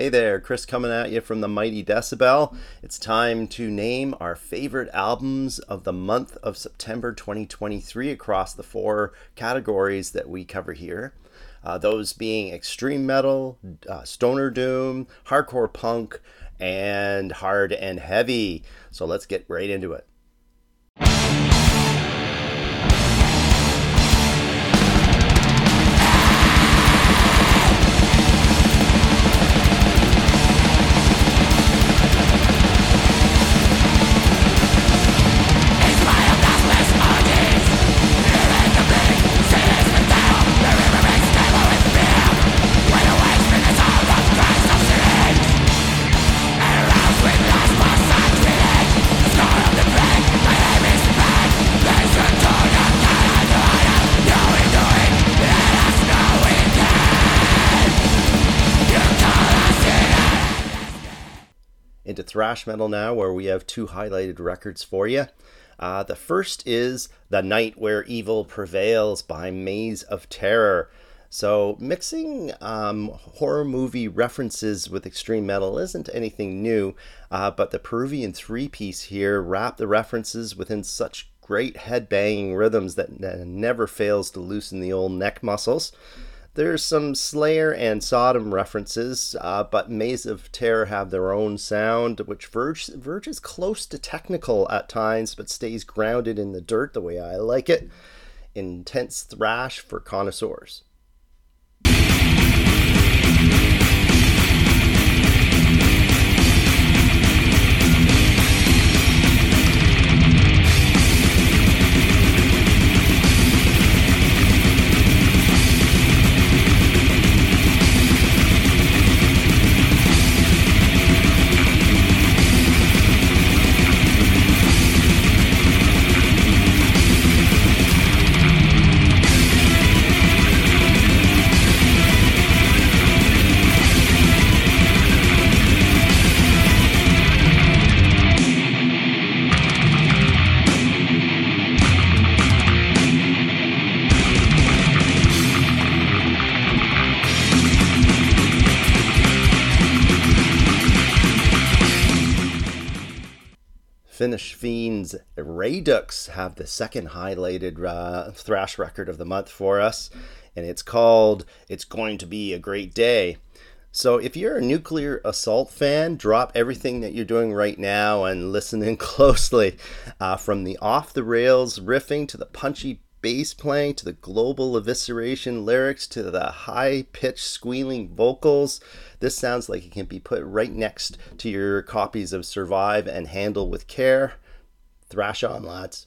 Hey there, Chris coming at you from the Mighty Decibel. It's time to name our favorite albums of the month of September 2023 across the four categories that we cover here. Uh, those being extreme metal, uh, stoner doom, hardcore punk, and hard and heavy. So let's get right into it. Thrash metal now, where we have two highlighted records for you. Uh, the first is The Night Where Evil Prevails by Maze of Terror. So, mixing um, horror movie references with extreme metal isn't anything new, uh, but the Peruvian three piece here wrap the references within such great head banging rhythms that never fails to loosen the old neck muscles. There's some Slayer and Sodom references, uh, but Maze of Terror have their own sound, which verge, verges close to technical at times, but stays grounded in the dirt the way I like it. Intense thrash for connoisseurs. Finnish Fiends Redux have the second highlighted uh, thrash record of the month for us, and it's called It's Going to Be a Great Day. So, if you're a nuclear assault fan, drop everything that you're doing right now and listen in closely. Uh, from the off the rails riffing to the punchy bass playing to the global evisceration lyrics to the high pitched squealing vocals. This sounds like it can be put right next to your copies of Survive and Handle with Care. Thrash on, lads.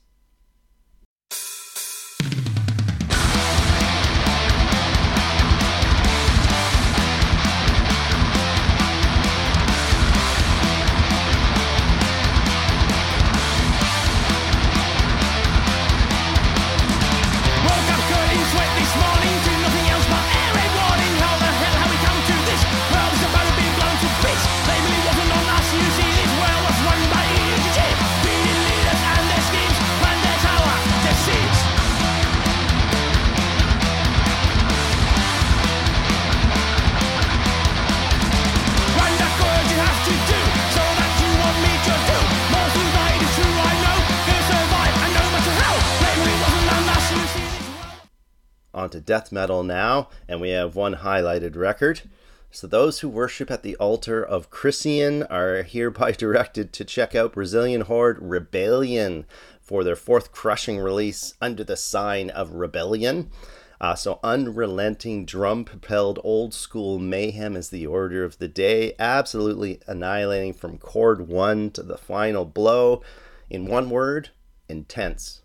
Onto death metal now, and we have one highlighted record. So those who worship at the altar of Krisiun are hereby directed to check out Brazilian horde Rebellion for their fourth crushing release under the sign of Rebellion. Uh, so unrelenting drum propelled old school mayhem is the order of the day, absolutely annihilating from chord one to the final blow. In one word, intense.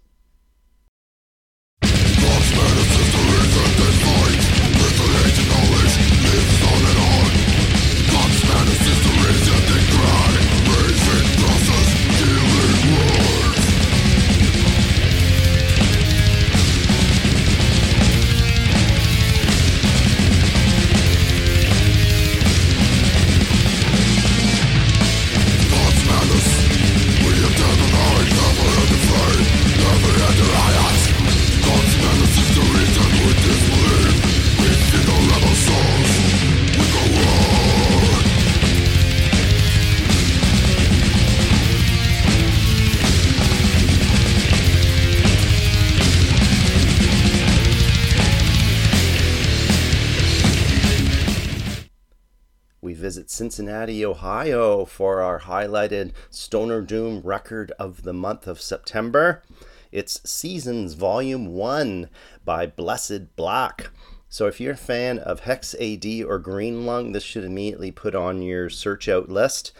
Cincinnati, Ohio for our highlighted Stoner Doom record of the month of September. It's Seasons Volume 1 by Blessed Black. So if you're a fan of Hex AD or Green Lung, this should immediately put on your search out list.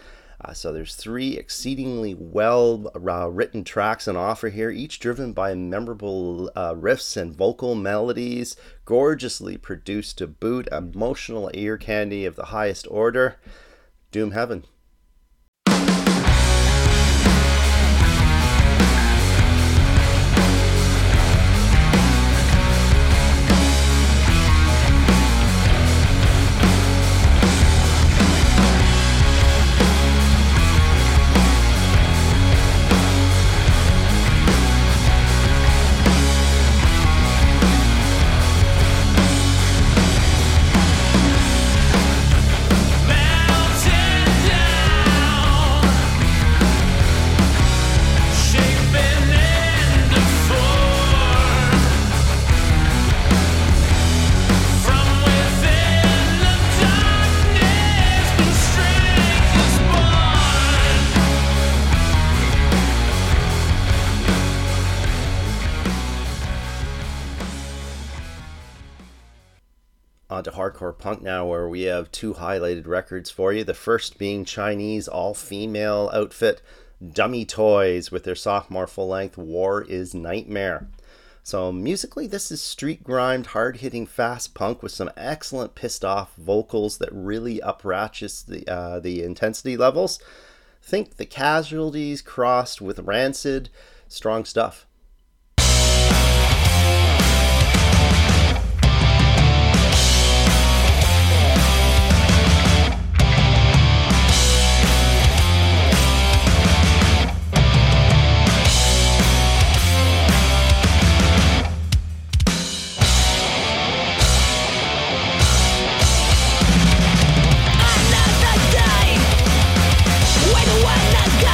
Uh, so there's three exceedingly well uh, written tracks on offer here, each driven by memorable uh, riffs and vocal melodies, gorgeously produced to boot, emotional ear candy of the highest order. Doom Heaven. To hardcore punk now, where we have two highlighted records for you. The first being Chinese all female outfit Dummy Toys with their sophomore full length War is Nightmare. So, musically, this is street grimed, hard hitting fast punk with some excellent pissed off vocals that really up ratchets the, uh, the intensity levels. Think the casualties crossed with rancid, strong stuff.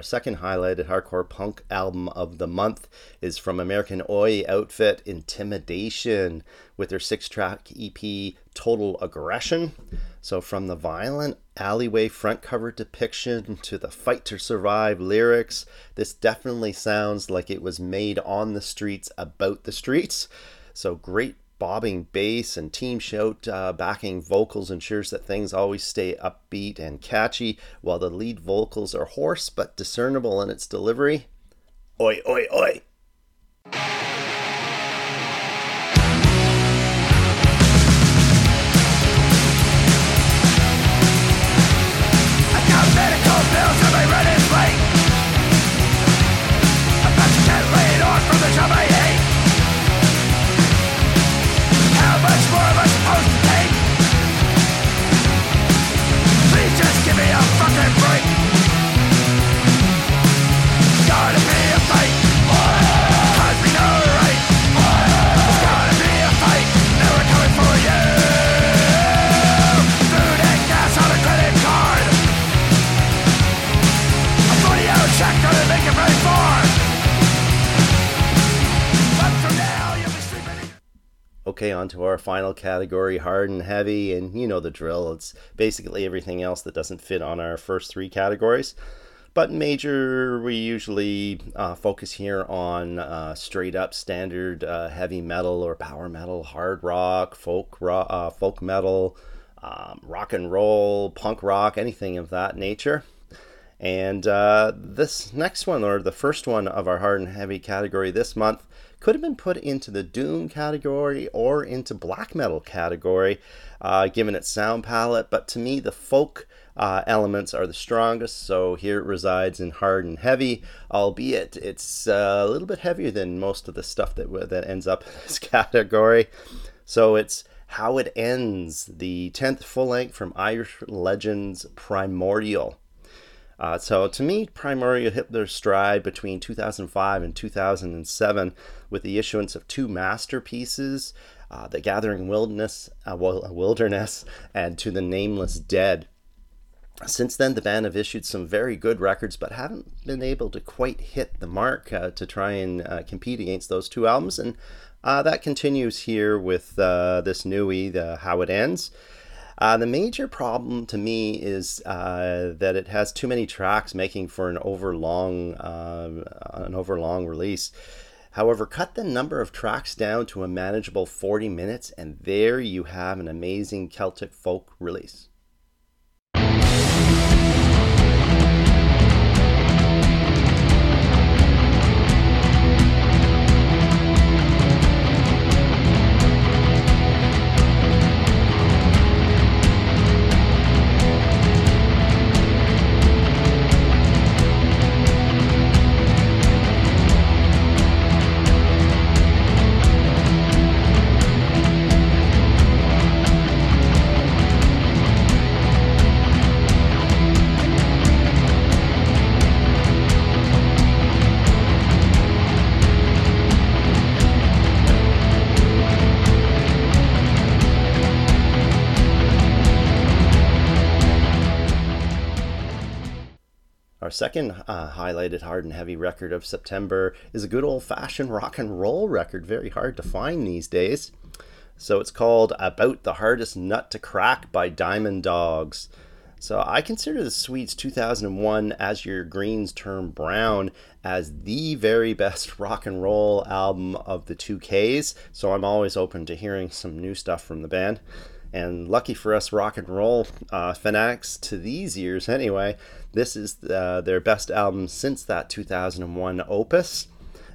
Our second highlighted hardcore punk album of the month is from American Oi outfit Intimidation with their six track EP Total Aggression. So, from the violent alleyway front cover depiction to the fight to survive lyrics, this definitely sounds like it was made on the streets about the streets. So, great bobbing bass and team shout uh, backing vocals ensures that things always stay upbeat and catchy, while the lead vocals are hoarse but discernible in its delivery. Oi, oi, oi! Okay, on to our final category, hard and heavy, and you know the drill. It's basically everything else that doesn't fit on our first three categories. But major, we usually uh, focus here on uh, straight up standard uh, heavy metal or power metal, hard rock, folk rock, uh, folk metal, um, rock and roll, punk rock, anything of that nature. And uh, this next one, or the first one of our hard and heavy category this month, could have been put into the doom category or into black metal category, uh, given its sound palette. But to me, the folk uh, elements are the strongest, so here it resides in hard and heavy, albeit it's uh, a little bit heavier than most of the stuff that that ends up in this category. So it's how it ends, the 10th full length from Irish Legends Primordial. Uh, so to me, Primordial hit their stride between 2005 and 2007 with the issuance of two masterpieces, uh, The Gathering Wilderness, uh, Wilderness and To the Nameless Dead. Since then, the band have issued some very good records, but haven't been able to quite hit the mark uh, to try and uh, compete against those two albums. And uh, that continues here with uh, this newie, the How It Ends. Uh, the major problem to me is uh, that it has too many tracks, making for an overlong, an overlong release. However, cut the number of tracks down to a manageable 40 minutes, and there you have an amazing Celtic folk release. Our second uh, highlighted hard and heavy record of September is a good old fashioned rock and roll record, very hard to find these days. So it's called About the Hardest Nut to Crack by Diamond Dogs. So I consider the Sweets 2001 As Your Greens Turn Brown as the very best rock and roll album of the 2Ks. So I'm always open to hearing some new stuff from the band. And lucky for us rock and roll uh, fanatics to these years anyway, this is uh, their best album since that 2001 opus.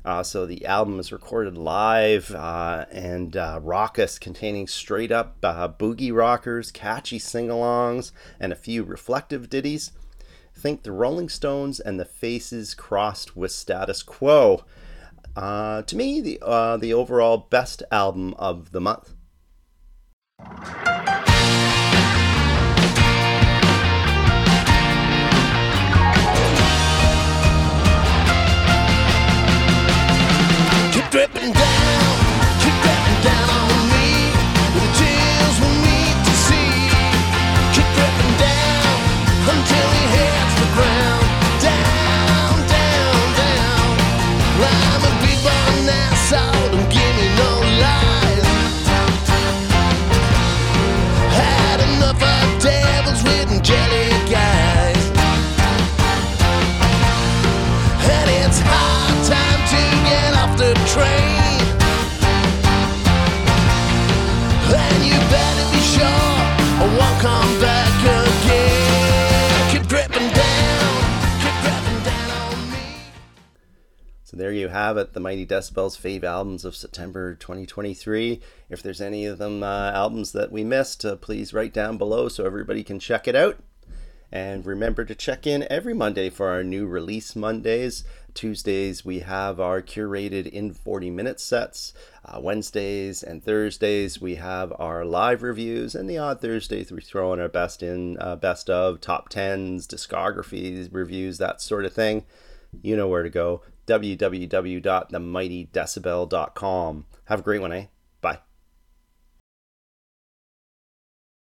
Uh, so the album is recorded live uh, and uh, raucous, containing straight up uh, boogie rockers, catchy sing alongs, and a few reflective ditties. Think the Rolling Stones and the Faces crossed with status quo. Uh, to me, the, uh, the overall best album of the month. Dripping down, you have it, the Mighty Decibels fave albums of September 2023. If there's any of them uh, albums that we missed, uh, please write down below so everybody can check it out. And remember to check in every Monday for our new release Mondays. Tuesdays, we have our curated in 40 minute sets. Uh, Wednesdays and Thursdays, we have our live reviews. And the odd Thursdays, we throw in our best in, uh, best of, top 10s, discographies, reviews, that sort of thing. You know where to go www.themightydecibel.com. Have a great one, eh?